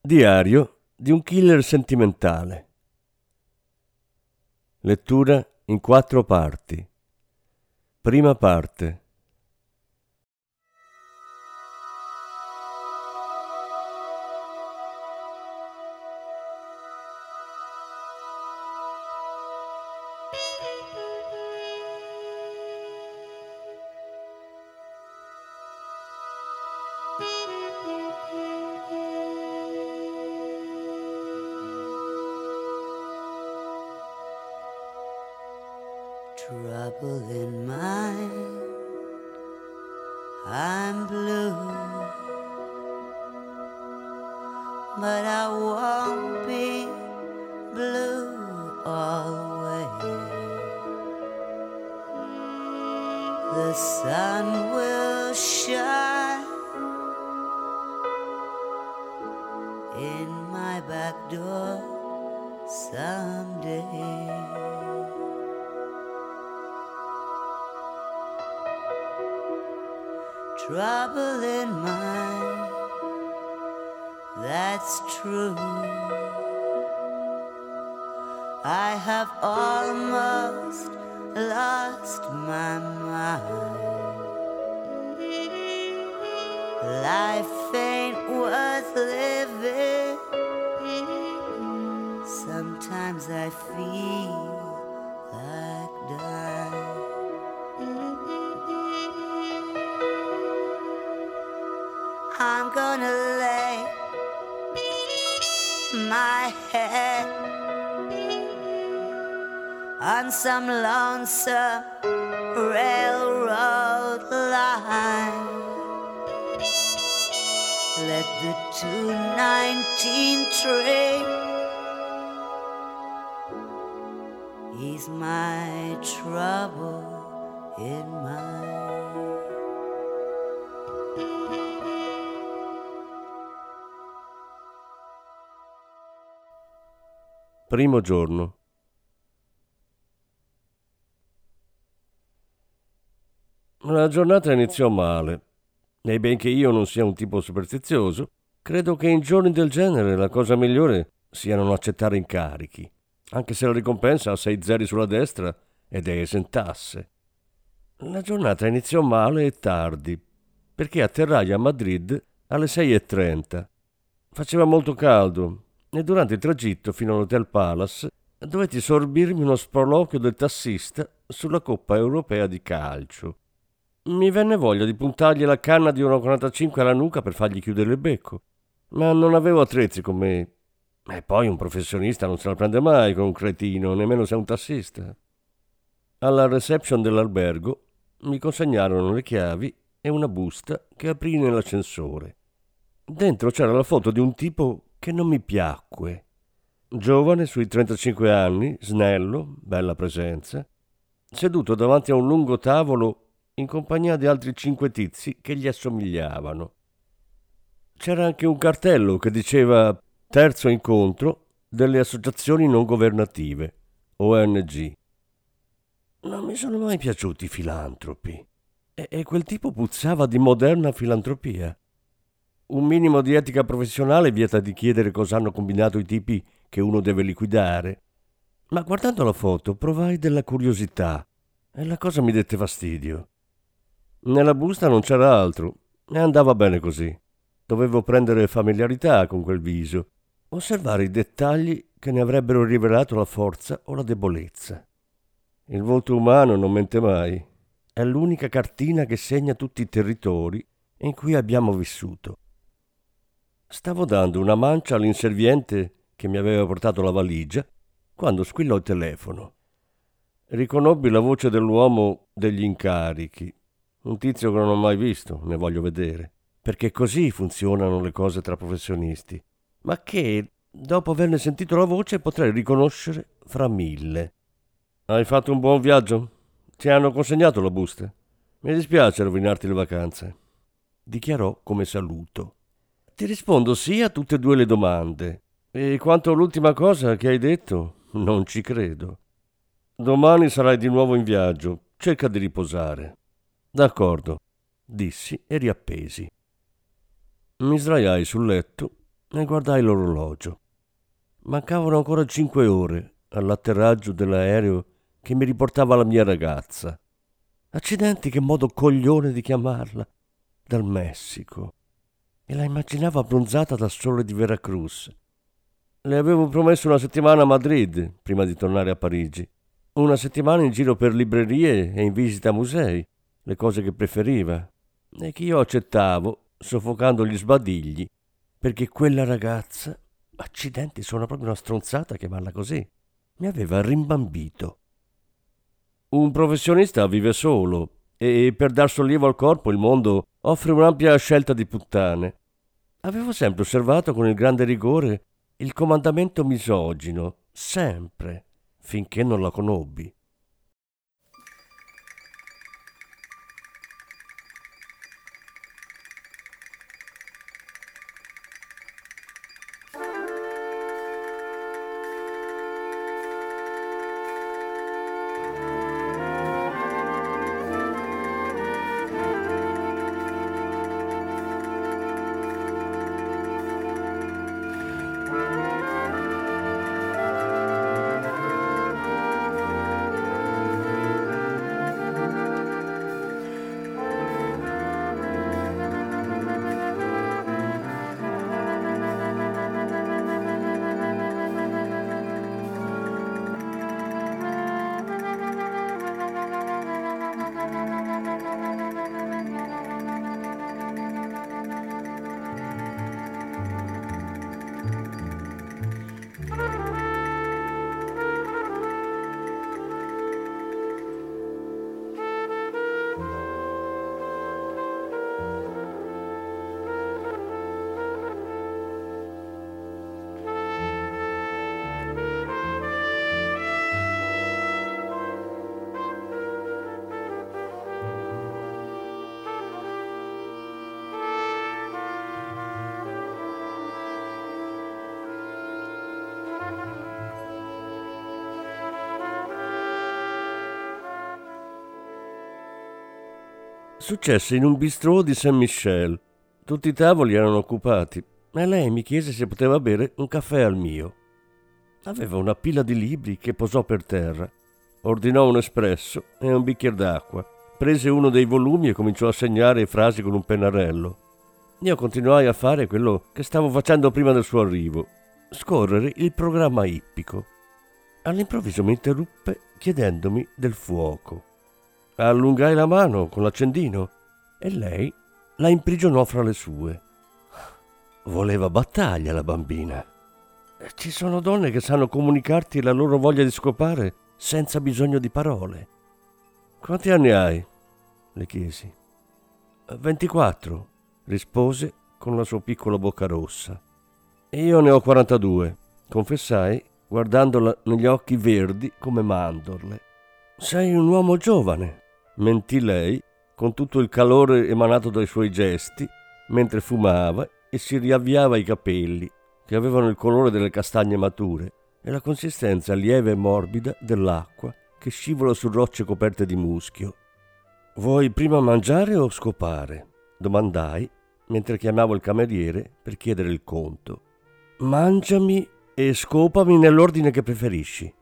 Diario di un killer sentimentale. Lettura in quattro parti. Prima parte. trouble trouble in mind. That's true. I have almost lost my mind. Life ain't worth living. Sometimes I feel I'm gonna lay my head on some lonesome railroad line. Let the 219 train ease my trouble in mind. Primo giorno. La giornata iniziò male e benché io non sia un tipo superstizioso, credo che in giorni del genere la cosa migliore sia non accettare incarichi, anche se la ricompensa ha sei zeri sulla destra ed è esentasse. La giornata iniziò male e tardi, perché atterrai a Madrid alle 6.30. Faceva molto caldo e durante il tragitto fino all'Hotel Palace dovetti sorbirmi uno sproloquio del tassista sulla Coppa Europea di calcio. Mi venne voglia di puntargli la canna di 1,45 alla nuca per fargli chiudere il becco, ma non avevo attrezzi con me. E poi un professionista non se la prende mai con un cretino, nemmeno se è un tassista. Alla reception dell'albergo mi consegnarono le chiavi e una busta che aprì nell'ascensore. Dentro c'era la foto di un tipo che non mi piacque. Giovane, sui 35 anni, snello, bella presenza, seduto davanti a un lungo tavolo in compagnia di altri cinque tizi che gli assomigliavano. C'era anche un cartello che diceva Terzo incontro delle associazioni non governative, ONG. Non mi sono mai piaciuti i filantropi e, quel tipo puzzava di moderna filantropia. Un minimo di etica professionale vieta di chiedere cosa hanno combinato i tipi che uno deve liquidare. Ma guardando la foto provai della curiosità e la cosa mi dette fastidio. Nella busta non c'era altro e andava bene così. Dovevo prendere familiarità con quel viso, osservare i dettagli che ne avrebbero rivelato la forza o la debolezza. Il volto umano non mente mai. È l'unica cartina che segna tutti i territori in cui abbiamo vissuto. Stavo dando una mancia all'inserviente che mi aveva portato la valigia quando squillò il telefono. Riconobbi la voce dell'uomo degli incarichi, un tizio che non ho mai visto, ne voglio vedere, perché così funzionano le cose tra professionisti. ma che, dopo averne sentito la voce, potrei riconoscere fra mille. Hai fatto un buon viaggio? Ti hanno consegnato la busta? Mi dispiace rovinarti le vacanze. Dichiarò come saluto. Ti rispondo sì a tutte e due le domande. E quanto all'ultima cosa che hai detto, non ci credo. Domani sarai di nuovo in viaggio. Cerca di riposare. D'accordo, dissi e riappesi. Mi sdraiai sul letto e guardai l'orologio. Mancavano ancora cinque ore all'atterraggio dell'aereo che mi riportava la mia ragazza. Accidenti, che modo coglione di chiamarla! Dal Messico. E la immaginavo abbronzata dal sole di Veracruz. Le avevo promesso una settimana a Madrid prima di tornare a Parigi. Una settimana in giro per librerie e in visita a musei, le cose che preferiva, e che io accettavo soffocando gli sbadigli, perché quella ragazza, accidenti, sono proprio una stronzata a chiamarla così, mi aveva rimbambito. Un professionista vive solo e per dar sollievo al corpo il mondo offre un'ampia scelta di puttane. Avevo sempre osservato con il grande rigore il comandamento misogino, sempre, finché non la conobbi. Successe in un bistrò di Saint-Michel. Tutti i tavoli erano occupati e lei mi chiese se poteva bere un caffè al mio. Aveva una pila di libri che posò per terra. Ordinò un espresso e un bicchiere d'acqua. Prese uno dei volumi e cominciò a segnare frasi con un pennarello. Io continuai a fare quello che stavo facendo prima del suo arrivo, scorrere il programma ippico. All'improvviso mi interruppe chiedendomi del fuoco. Allungai la mano con l'accendino e lei la imprigionò fra le sue. Voleva battaglia la bambina. Ci sono donne che sanno comunicarti la loro voglia di scopare senza bisogno di parole. Quanti anni hai? le chiesi. 24, rispose con la sua piccola bocca rossa. Io ne ho 42, confessai, guardandola negli occhi verdi come mandorle. Sei un uomo giovane, mentì lei con tutto il calore emanato dai suoi gesti mentre fumava e si riavviava i capelli, che avevano il colore delle castagne mature e la consistenza lieve e morbida dell'acqua che scivola su rocce coperte di muschio. Vuoi prima mangiare o scopare? domandai mentre chiamavo il cameriere per chiedere il conto. Mangiami e scopami nell'ordine che preferisci,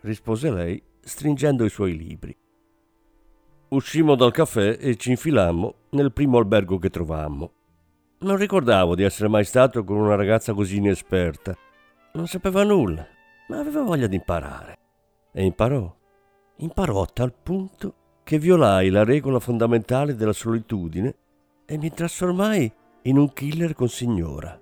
rispose lei stringendo i suoi libri. Uscimmo dal caffè e ci infilammo nel primo albergo che trovammo. Non ricordavo di essere mai stato con una ragazza così inesperta. Non sapeva nulla, ma aveva voglia di imparare. E imparò. Imparò a tal punto che violai la regola fondamentale della solitudine e mi trasformai in un killer con signora.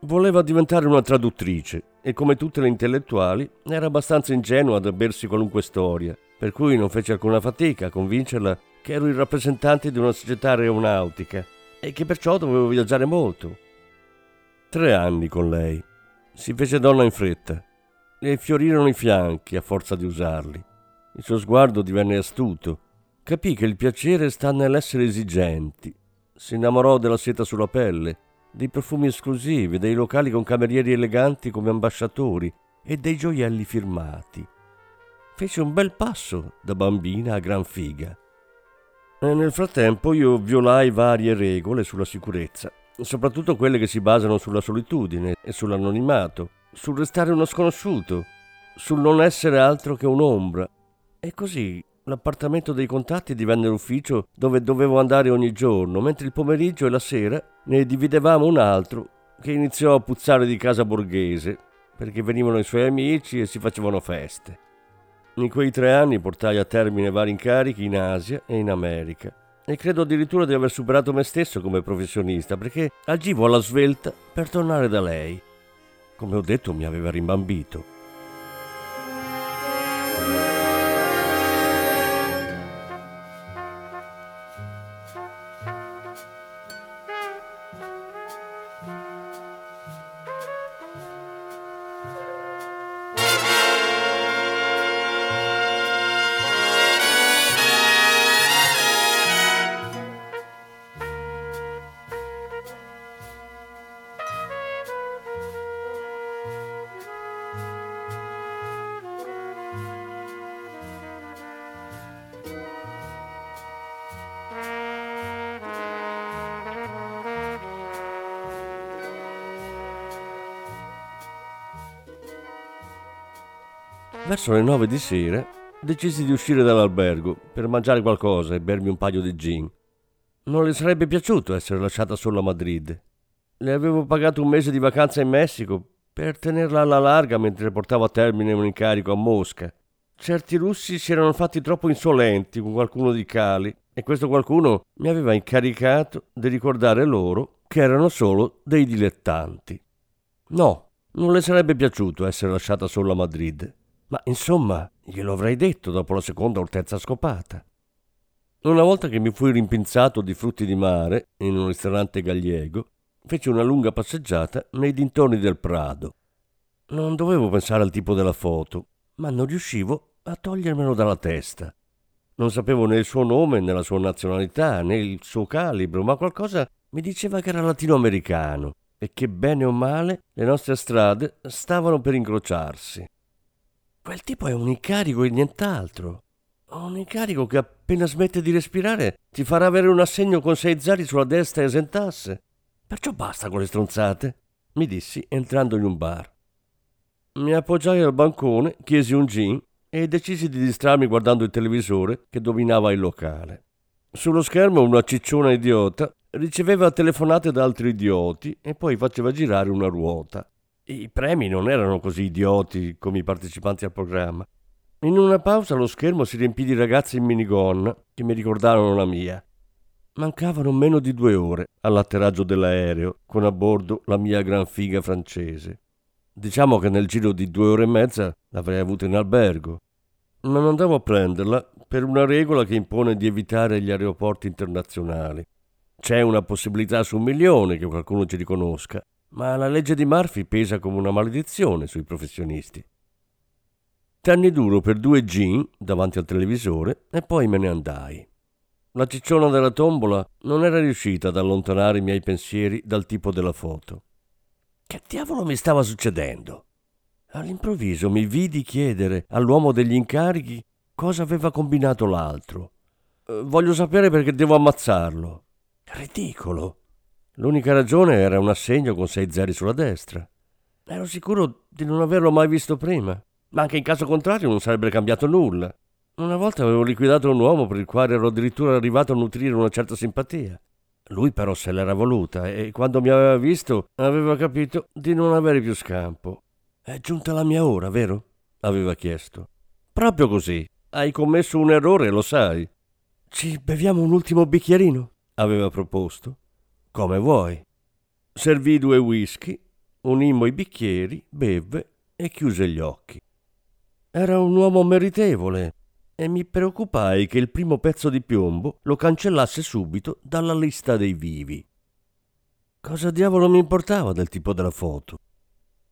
Voleva diventare una traduttrice e come tutte le intellettuali era abbastanza ingenua da bersi qualunque storia per cui non fece alcuna fatica a convincerla che ero il rappresentante di una società aeronautica e che perciò dovevo viaggiare molto. tre anni con lei. Si fece donna in fretta. Le fiorirono i fianchi a forza di usarli. Il suo sguardo divenne astuto. Capì che il piacere sta nell'essere esigenti. Si innamorò della seta sulla pelle, dei profumi esclusivi, dei locali con camerieri eleganti come ambasciatori e dei gioielli firmati. Fece un bel passo da bambina a gran figa. E nel frattempo io violai varie regole sulla sicurezza, soprattutto quelle che si basano sulla solitudine e sull'anonimato, sul restare uno sconosciuto, sul non essere altro che un'ombra. E così l'appartamento dei contatti divenne l'ufficio dove dovevo andare ogni giorno, mentre il pomeriggio e la sera ne dividevamo un altro che iniziò a puzzare di casa borghese, perché venivano i suoi amici e si facevano feste. In quei tre anni portai a termine vari incarichi in Asia e in America e credo addirittura di aver superato me stesso come professionista perché agivo alla svelta per tornare da lei. Come ho detto mi aveva rimbambito. Verso le nove di sera decisi di uscire dall'albergo per mangiare qualcosa e bermi un paio di gin. Non le sarebbe piaciuto essere lasciata sola a Madrid. Le avevo pagato un mese di vacanza in Messico per tenerla alla larga mentre portavo a termine un incarico a Mosca. Certi russi si erano fatti troppo insolenti con qualcuno di Cali e questo qualcuno mi aveva incaricato di ricordare loro che erano solo dei dilettanti. No, non le sarebbe piaciuto essere lasciata sola a Madrid. Ma insomma, glielo avrei detto dopo la seconda o terza scopata. Una volta che mi fui rimpinzato di frutti di mare in un ristorante gallego, feci una lunga passeggiata nei dintorni del Prado. Non dovevo pensare al tipo della foto, ma non riuscivo a togliermelo dalla testa. Non sapevo né il suo nome, né la sua nazionalità, né il suo calibro, ma qualcosa mi diceva che era latinoamericano e che bene o male le nostre strade stavano per incrociarsi. Quel tipo è un incarico e nient'altro. Un incarico che appena smette di respirare ti farà avere un assegno con sei zeri sulla destra e esentasse. Perciò basta con le stronzate, mi dissi entrando in un bar. Mi appoggiai al bancone, chiesi un gin e decisi di distrarmi guardando il televisore che dominava il locale. Sullo schermo una cicciona idiota riceveva telefonate da altri idioti e poi faceva girare una ruota. I premi non erano così idioti come i partecipanti al programma. In una pausa lo schermo si riempì di ragazze in minigonna che mi ricordarono la mia. Mancavano meno di due ore all'atterraggio dell'aereo con a bordo la mia gran figa francese. Diciamo che nel giro di due ore e mezza l'avrei avuta in albergo. Non andavo a prenderla per una regola che impone di evitare gli aeroporti internazionali. C'è una possibilità su un milione che qualcuno ci riconosca ma la legge di Murphy pesa come una maledizione sui professionisti. Tenni duro per due gin davanti al televisore e poi me ne andai. La cicciona della tombola non era riuscita ad allontanare i miei pensieri dal tipo della foto. Che diavolo mi stava succedendo? All'improvviso mi vidi chiedere all'uomo degli incarichi cosa aveva combinato l'altro. Eh, voglio sapere perché devo ammazzarlo. Ridicolo. L'unica ragione era un assegno con sei zeri sulla destra. Ero sicuro di non averlo mai visto prima, ma anche in caso contrario non sarebbe cambiato nulla. Una volta avevo liquidato un uomo per il quale ero addirittura arrivato a nutrire una certa simpatia. Lui però se l'era voluta e quando mi aveva visto aveva capito di non avere più scampo. È giunta la mia ora, vero? aveva chiesto. Proprio così. Hai commesso un errore, lo sai. Ci beviamo un ultimo bicchierino? aveva proposto. Come vuoi. Servì due whisky, unimmo i bicchieri, bevve e chiuse gli occhi. Era un uomo meritevole e mi preoccupai che il primo pezzo di piombo lo cancellasse subito dalla lista dei vivi. Cosa diavolo mi importava del tipo della foto?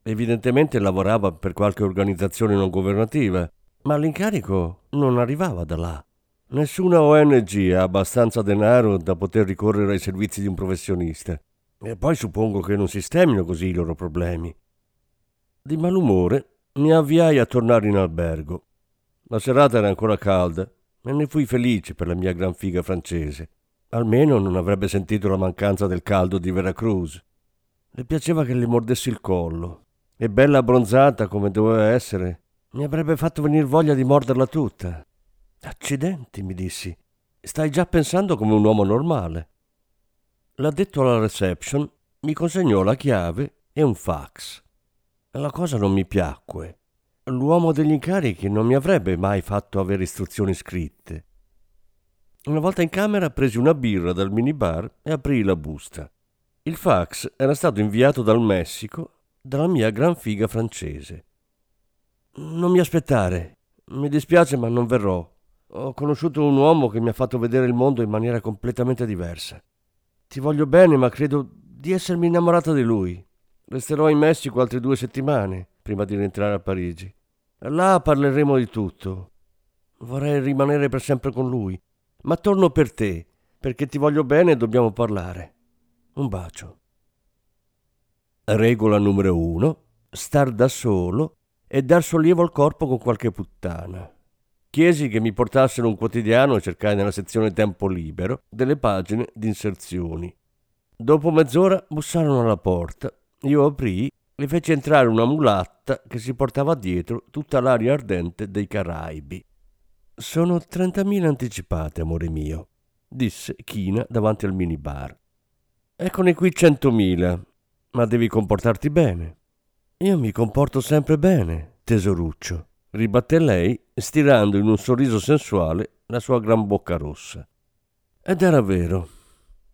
Evidentemente lavorava per qualche organizzazione non governativa, ma l'incarico non arrivava da là. Nessuna ONG ha abbastanza denaro da poter ricorrere ai servizi di un professionista. E poi suppongo che non sistemino così i loro problemi. Di malumore mi avviai a tornare in albergo. La serata era ancora calda e ne fui felice per la mia gran figa francese. Almeno non avrebbe sentito la mancanza del caldo di Veracruz. Le piaceva che le mordessi il collo e bella abbronzata come doveva essere, mi avrebbe fatto venire voglia di morderla tutta. Accidenti, mi dissi. Stai già pensando come un uomo normale. L'addetto alla reception mi consegnò la chiave e un fax. La cosa non mi piacque. L'uomo degli incarichi non mi avrebbe mai fatto avere istruzioni scritte. Una volta in camera presi una birra dal minibar e aprii la busta. Il fax era stato inviato dal Messico dalla mia gran figa francese. Non mi aspettare. Mi dispiace ma non verrò. Ho conosciuto un uomo che mi ha fatto vedere il mondo in maniera completamente diversa. Ti voglio bene, ma credo di essermi innamorata di lui. Resterò in Messico altre due settimane prima di rientrare a Parigi. Là parleremo di tutto. Vorrei rimanere per sempre con lui, ma torno per te, perché ti voglio bene e dobbiamo parlare. Un bacio. Regola numero uno: star da solo e dar sollievo al corpo con qualche puttana. Chiesi che mi portassero un quotidiano e cercai nella sezione tempo libero delle pagine di inserzioni. Dopo mezz'ora bussarono alla porta. Io aprii e feci entrare una mulatta che si portava dietro tutta l'aria ardente dei Caraibi. Sono trentamila anticipate, amore mio, disse China davanti al minibar. Eccone qui centomila, ma devi comportarti bene. Io mi comporto sempre bene, tesoruccio ribatté lei, stirando in un sorriso sensuale la sua gran bocca rossa. Ed era vero.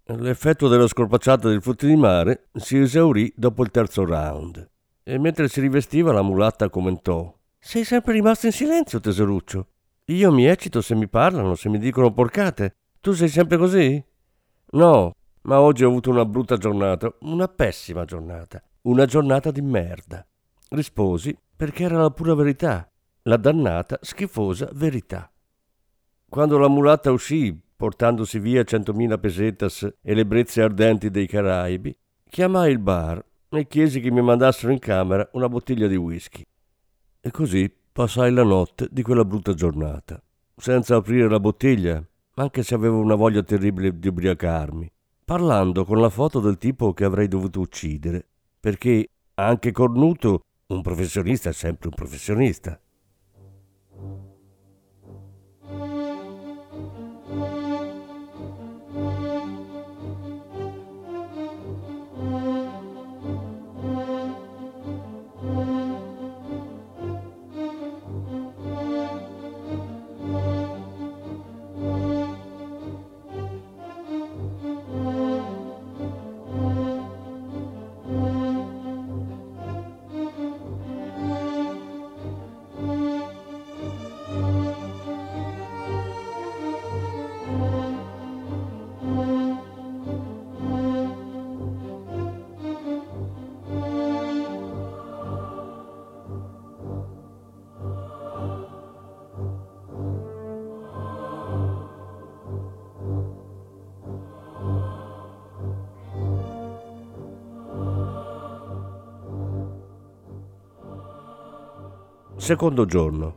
L'effetto della scorpacciata del frutti di mare si esaurì dopo il terzo round. E mentre si rivestiva la mulatta commentò Sei sempre rimasto in silenzio, tesoruccio. Io mi eccito se mi parlano, se mi dicono porcate. Tu sei sempre così? No, ma oggi ho avuto una brutta giornata, una pessima giornata, una giornata di merda. Risposi perché era la pura verità la dannata, schifosa verità. Quando la mulatta uscì, portandosi via centomila pesetas e le brezze ardenti dei Caraibi, chiamai il bar e chiesi che mi mandassero in camera una bottiglia di whisky. E così passai la notte di quella brutta giornata, senza aprire la bottiglia, anche se avevo una voglia terribile di ubriacarmi, parlando con la foto del tipo che avrei dovuto uccidere, perché anche cornuto un professionista è sempre un professionista. Secondo giorno.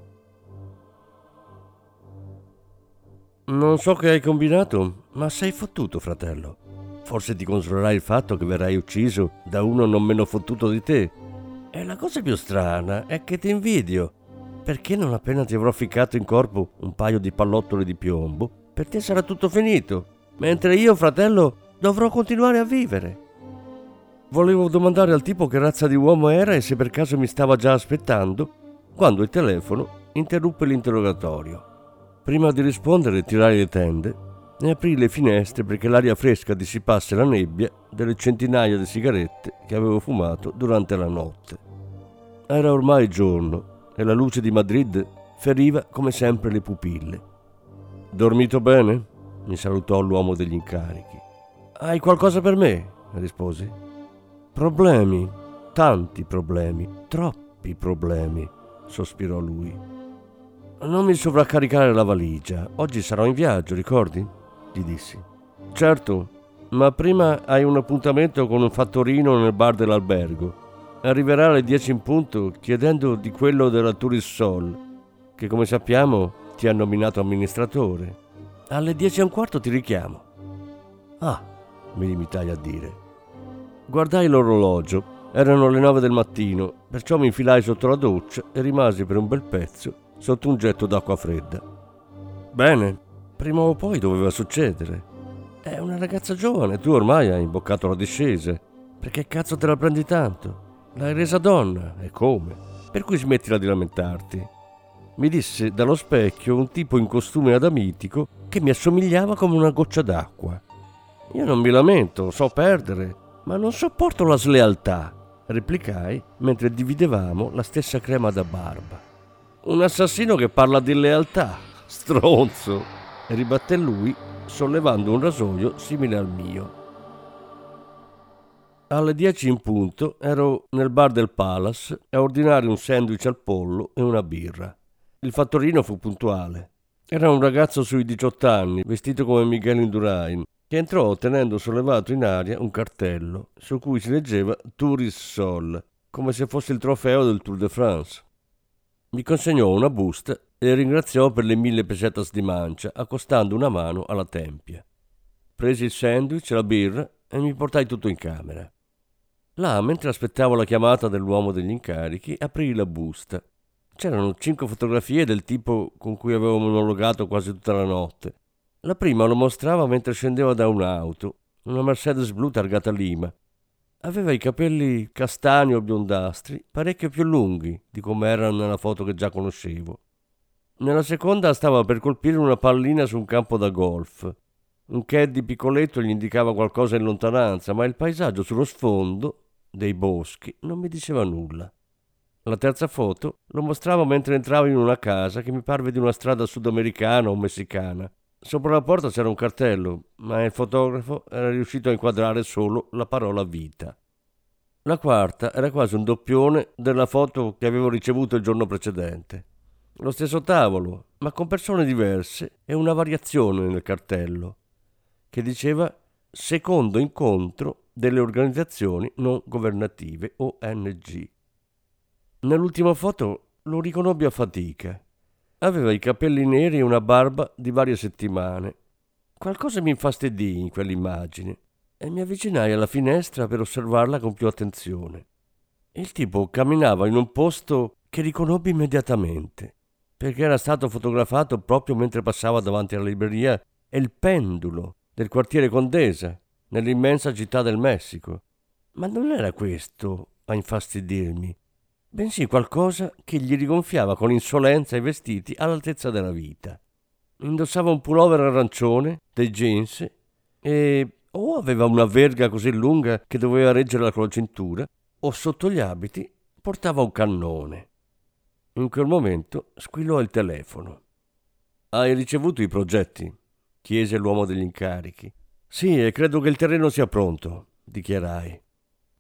Non so che hai combinato, ma sei fottuto, fratello. Forse ti consolerai il fatto che verrai ucciso da uno non meno fottuto di te. E la cosa più strana è che ti invidio, perché non appena ti avrò ficcato in corpo un paio di pallottole di piombo, per te sarà tutto finito, mentre io, fratello, dovrò continuare a vivere. Volevo domandare al tipo che razza di uomo era e se per caso mi stava già aspettando, quando il telefono interruppe l'interrogatorio. Prima di rispondere tirai le tende e aprì le finestre perché l'aria fresca dissipasse la nebbia delle centinaia di sigarette che avevo fumato durante la notte. Era ormai giorno e la luce di Madrid feriva come sempre le pupille. Dormito bene? mi salutò l'uomo degli incarichi. Hai qualcosa per me? risposi. Problemi, tanti problemi, troppi problemi, sospirò lui. Non mi sovraccaricare la valigia, oggi sarò in viaggio, ricordi? gli dissi. Certo, ma prima hai un appuntamento con un fattorino nel bar dell'albergo. Arriverà alle 10 in punto chiedendo di quello della Turissol, che come sappiamo ti ha nominato amministratore. Alle 10 e un quarto ti richiamo. Ah, mi limitai a dire. Guardai l'orologio. Erano le 9 del mattino, perciò mi infilai sotto la doccia e rimasi per un bel pezzo sotto un getto d'acqua fredda. Bene, prima o poi doveva succedere. È una ragazza giovane, tu ormai hai imboccato la discesa. Perché cazzo te la prendi tanto? L'hai resa donna, e come? Per cui smettila di lamentarti. Mi disse dallo specchio un tipo in costume adamitico che mi assomigliava come una goccia d'acqua. Io non mi lamento, so perdere, ma non sopporto la slealtà, replicai mentre dividevamo la stessa crema da barba. Un assassino che parla di lealtà, stronzo, ribatté lui sollevando un rasoio simile al mio. Alle dieci in punto ero nel bar del Palace a ordinare un sandwich al pollo e una birra. Il fattorino fu puntuale. Era un ragazzo sui 18 anni, vestito come Miguel Indurain, che entrò tenendo sollevato in aria un cartello su cui si leggeva Touris Sol, come se fosse il trofeo del Tour de France. Mi consegnò una busta e ringraziò per le mille pesetas di mancia, accostando una mano alla tempia. Presi il sandwich la birra e mi portai tutto in camera. Là, mentre aspettavo la chiamata dell'uomo degli incarichi, aprii la busta. C'erano cinque fotografie del tipo con cui avevo monologato quasi tutta la notte. La prima lo mostrava mentre scendeva da un'auto, una Mercedes blu targata Lima. Aveva i capelli castani o biondastri, parecchio più lunghi di come erano nella foto che già conoscevo. Nella seconda stava per colpire una pallina su un campo da golf. Un caddy piccoletto gli indicava qualcosa in lontananza, ma il paesaggio sullo sfondo dei boschi non mi diceva nulla. La terza foto lo mostrava mentre entravo in una casa che mi parve di una strada sudamericana o messicana. Sopra la porta c'era un cartello, ma il fotografo era riuscito a inquadrare solo la parola vita. La quarta era quasi un doppione della foto che avevo ricevuto il giorno precedente. Lo stesso tavolo, ma con persone diverse e una variazione nel cartello, che diceva secondo incontro delle organizzazioni non governative ONG. Nell'ultima foto lo riconobbi a fatica. Aveva i capelli neri e una barba di varie settimane. Qualcosa mi infastidì in quell'immagine e mi avvicinai alla finestra per osservarla con più attenzione. Il tipo camminava in un posto che riconobbi immediatamente perché era stato fotografato proprio mentre passava davanti alla libreria El Pendulo del quartiere Condesa, nell'immensa città del Messico. Ma non era questo a infastidirmi, bensì qualcosa che gli rigonfiava con insolenza i vestiti all'altezza della vita. Indossava un pullover arancione, dei jeans e o aveva una verga così lunga che doveva reggerla con la cintura, o sotto gli abiti portava un cannone. In quel momento squillò il telefono. Hai ricevuto i progetti? chiese l'uomo degli incarichi. Sì, e credo che il terreno sia pronto, dichiarai.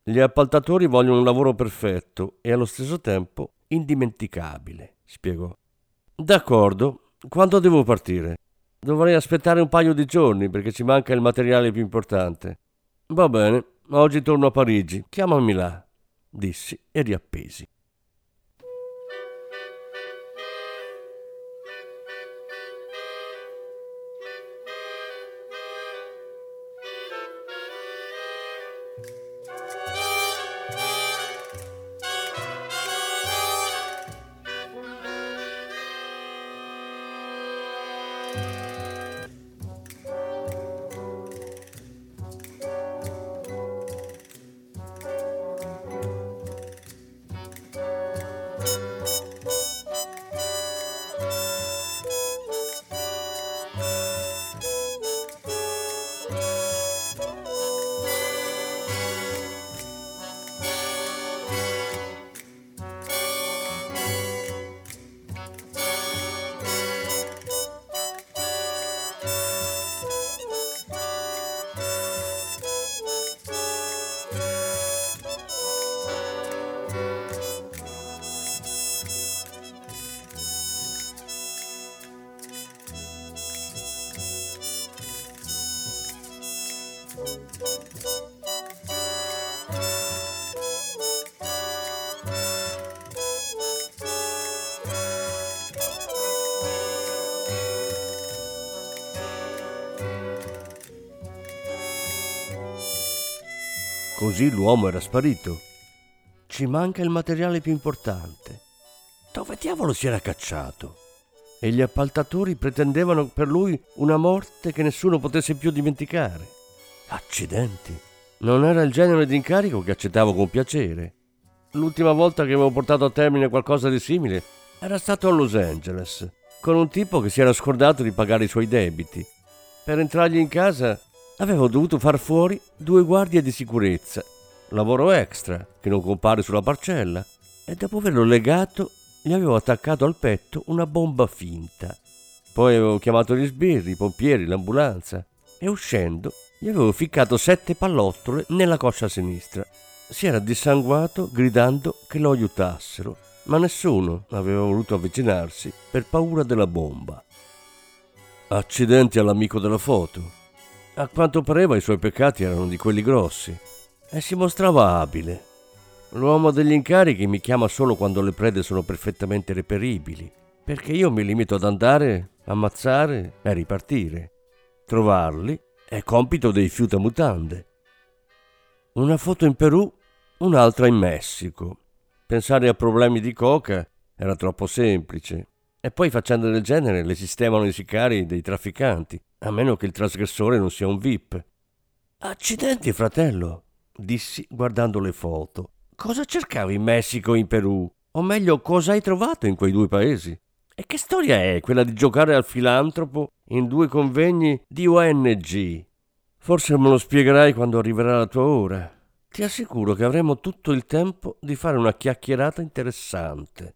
Gli appaltatori vogliono un lavoro perfetto e allo stesso tempo indimenticabile, spiegò. D'accordo, quando devo partire? Dovrei aspettare un paio di giorni perché ci manca il materiale più importante. Va bene, oggi torno a Parigi, chiamami là, dissi e riappesi. Così l'uomo era sparito. Ci manca il materiale più importante. Dove diavolo si era cacciato? E gli appaltatori pretendevano per lui una morte che nessuno potesse più dimenticare. Accidenti! Non era il genere di incarico che accettavo con piacere. L'ultima volta che avevo portato a termine qualcosa di simile era stato a Los Angeles, con un tipo che si era scordato di pagare i suoi debiti. Per entrargli in casa avevo dovuto far fuori due guardie di sicurezza, lavoro extra che non compare sulla parcella, e dopo averlo legato gli avevo attaccato al petto una bomba finta. Poi avevo chiamato gli sbirri, i pompieri, l'ambulanza e uscendo gli avevo ficcato sette pallottole nella coscia sinistra si era dissanguato gridando che lo aiutassero, ma nessuno aveva voluto avvicinarsi per paura della bomba. Accidenti all'amico della foto. A quanto pareva i suoi peccati erano di quelli grossi e si mostrava abile. L'uomo degli incarichi mi chiama solo quando le prede sono perfettamente reperibili, perché io mi limito ad andare, ammazzare e ripartire. Trovarli è compito dei fiutamutande. Una foto in Perù, un'altra in Messico. Pensare a problemi di coca era troppo semplice. E poi faccende del genere le sistemano i sicari dei trafficanti, a meno che il trasgressore non sia un VIP. Accidenti, fratello, dissi guardando le foto. Cosa cercavi in Messico e in Perù? O meglio, cosa hai trovato in quei due paesi? E che storia è quella di giocare al filantropo in due convegni di ONG? Forse me lo spiegherai quando arriverà la tua ora. Ti assicuro che avremo tutto il tempo di fare una chiacchierata interessante.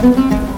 thank you.